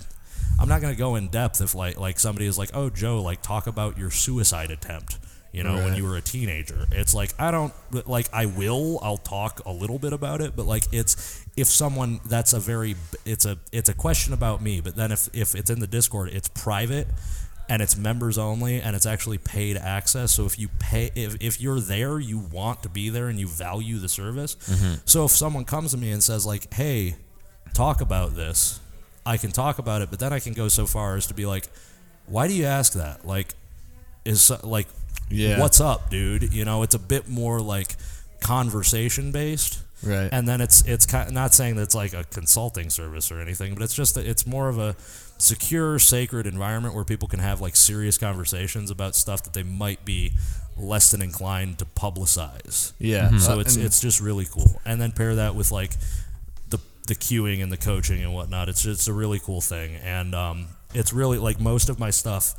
i'm not gonna go in depth if like like somebody is like oh joe like talk about your suicide attempt you know when you were a teenager. It's like i don't like i will i'll talk a little bit about it but like it's if someone that's a very it's a it's a question about me but then if if it's in the discord it's private and it's members only and it's actually paid access. So if you pay if, if you're there you want to be there and you value the service. Mm-hmm. So if someone comes to me and says like hey talk about this. I can talk about it but then i can go so far as to be like why do you ask that? Like is like Yeah. what's up dude you know it's a bit more like conversation based Right. and then it's it's kind not saying that it's like a consulting service or anything but it's just that it's more of a secure sacred environment where people can have like serious conversations about stuff that they might be less than inclined to publicize Yeah. so Uh, it's and- it's just really cool and then pair that with like the the queuing and the coaching and whatnot it's it's a really cool thing and um, it's really like most of my stuff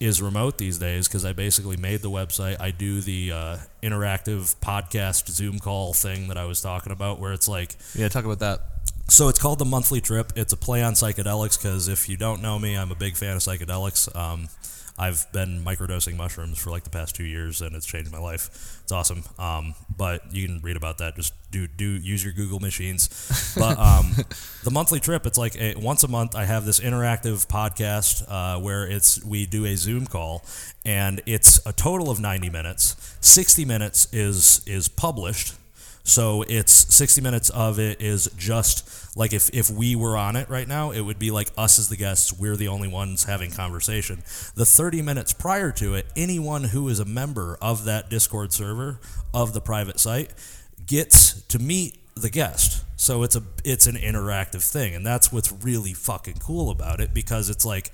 is remote these days because I basically made the website. I do the uh, interactive podcast Zoom call thing that I was talking about, where it's like yeah. Talk about that. so it's called the monthly trip. It's a play on psychedelics because if you don't know me, I'm a big fan of psychedelics. Um, I've been microdosing mushrooms for like the past two years, and it's changed my life. It's awesome. Um, but you can read about that. Just do do use your Google machines. But <laughs> um, the monthly trip, it's like a, once a month. I have this interactive podcast uh, where it's we do a Zoom call, and it's a total of 90 minutes. 60 minutes is is published. So it's 60 minutes of it is just like if, if we were on it right now, it would be like us as the guests. We're the only ones having conversation. The 30 minutes prior to it, anyone who is a member of that Discord server of the private site gets to meet the guest. So it's a it's an interactive thing, and that's what's really fucking cool about it because it's like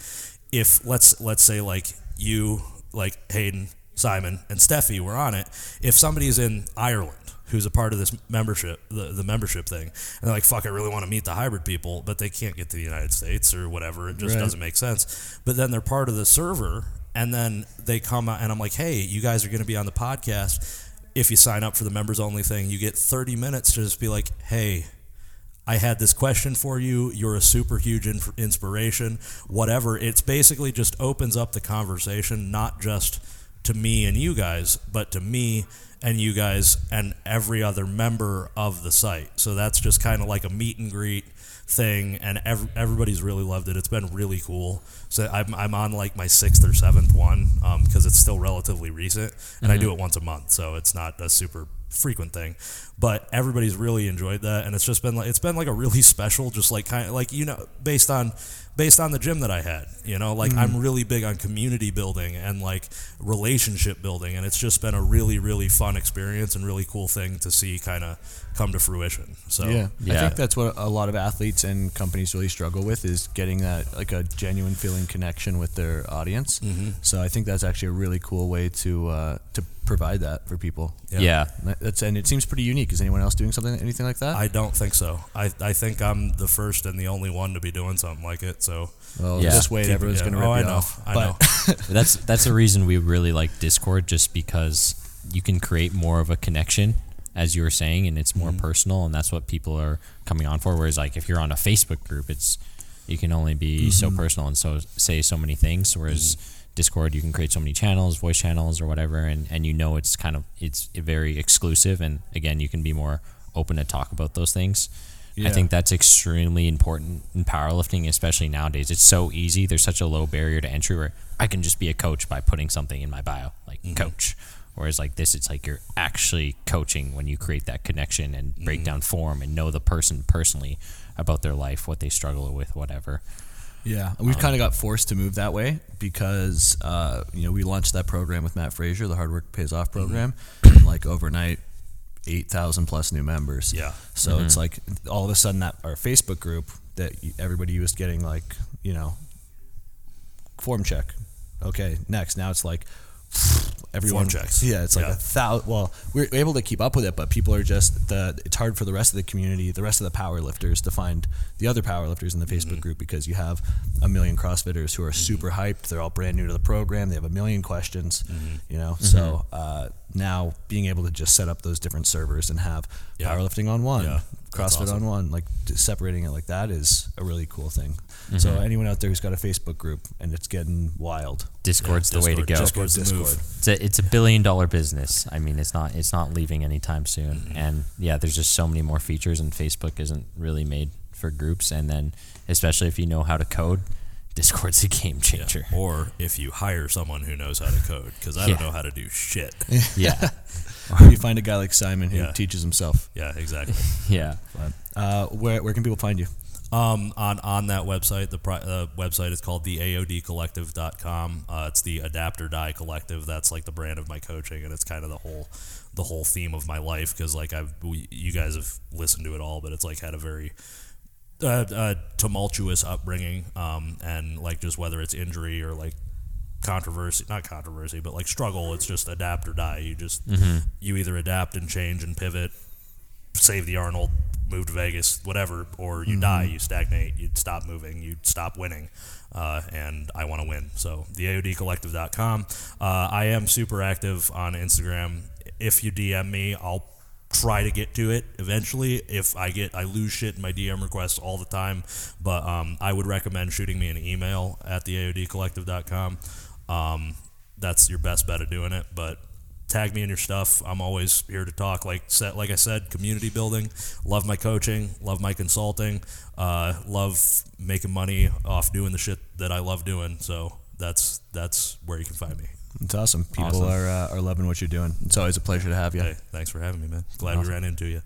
if let's let's say like you like Hayden, Simon, and Stefi were on it. If somebody's in Ireland who's a part of this membership, the, the membership thing, and they're like, "Fuck, I really want to meet the hybrid people," but they can't get to the United States or whatever. It just Right. doesn't make sense. But then they're part of the server, and then they come out, and I'm like, "Hey, you guys are going to be on the podcast." If you sign up for the members only thing, you get 30 minutes to just be like, "Hey, I had this question for you. You're a super huge inf- inspiration. Whatever. It's basically just opens up the conversation, not just to me and you guys, but to me and you guys and every other member of the site. So that's just kind of like a meet and greet thing, and ev- everybody's really loved it. It's been really cool. So I'm, I'm on like my sixth or seventh one um, because it's still relatively recent, and I do mm-hmm. it once a month, so it's not a super frequent thing but everybody's really enjoyed that and it's just been like it's been like a really <laughs> special just like kind of like you know based on based on the gym that I had you know? Like I'm mm. really big on community building and like relationship building and it's just been a really really fun experience and really cool thing to see kind of come to fruition so Yeah. I think that's what a lot of athletes and companies really struggle with is getting that like a genuine feeling connection with their audience. Mm-hmm. So I think that's actually a really cool way to uh, to provide that for people. Yeah. Yeah. That's and it seems pretty unique. Is anyone else doing something anything like that? I don't think so I, I think I'm the first and the only one to be doing something like it so well, Yeah. just wait, Keep- everyone's going to rip oh, I you know off. I But- know <laughs> that's that's the reason we really like Discord, just because you can create more of a connection, as you were saying, and it's more mm-hmm. personal, and that's what people are coming on for. Whereas, like if you're on a Facebook group, it's you can only be so mm-hmm. personal and so say so many things. Whereas mm-hmm. Discord, you can create so many channels, voice channels, or whatever, and and you know it's kind of it's very exclusive, and again, you can be more open to talk about those things. I think that's extremely important in powerlifting, especially nowadays. It's so easy. There's such a low barrier to entry where I can just be a coach by putting something in my bio, like coach. Whereas like this, it's like you're actually coaching when you create that connection and break mm-hmm. down form and know the person personally about their life, what they struggle with, whatever. Yeah, we've um, kind of got forced to move that way because uh, you know we launched that program with Mat Fraser, the Hard Work Pays Off mm-hmm. program, and like overnight, eight thousand plus new members. Yeah. So mm-hmm. it's like all of a sudden that our Facebook group that everybody was getting like you know form check. Okay, next now it's like everyone Form checks. Yeah, it's like Yeah. a thousand. Well, we're able to keep up with it, but people are just the. It's hard for the rest of the community, the rest of the power lifters, to find the other power lifters in the Mm-hmm. Facebook group because you have a million CrossFitters who are super hyped. They're all brand new to the program. They have a million questions. Mm-hmm. You know, so uh, now being able to just set up those different servers and have Yeah. powerlifting on one, Yeah, that's CrossFit awesome. on one, like separating it like that is a really cool thing. Mm-hmm. So anyone out there who's got a Facebook group and it's getting wild, Discord's the way to go. Discord's the Discord. move. It's a, it's a billion dollar business. I mean, it's not it's not leaving anytime soon. And yeah, there's just so many more features, and Facebook isn't really made for groups. And then, especially if you know how to code, <laughs> Discord's a game changer. Or if you hire someone who knows how to code, because I don't know how to do shit. <laughs> Yeah, <laughs> or you <laughs> find a guy like Simon who Yeah. teaches himself. yeah, exactly. <laughs> yeah. Uh, where where can people find you? Um, on on that website, the pri- uh, website is called the AODcollective.com. Uh, it's the Adapt or Die Collective. That's like the brand of my coaching, and it's kind of the whole the whole theme of my life because like I've we, you guys have listened to it all, but it's like had a very uh, uh, tumultuous upbringing, um, and like just whether it's injury or like controversy, not controversy, but like struggle. It's just adapt or die. You just you either adapt and change and pivot, save the Arnold, move to Vegas, whatever, or you die, you stagnate, you stop moving, you stop winning. Uh, and I want to win. So the AODcollective.com. Uh, I am super active on Instagram. If you DM me, I'll try to get to it eventually. If I get, I lose shit in my DM requests all the time. But um, I would recommend shooting me an email at the AODcollective.com. Um, that's your best bet of doing it. But tag me in your stuff. I'm always here to talk. Like set, like I said, community building. Love my coaching. Love my consulting. Uh, love making money off doing the shit that I love doing. So that's that's where you can find me. It's awesome. People Awesome. are uh, are loving what you're doing. It's always a pleasure to have you. Hey, thanks for having me, man. Glad we ran into you.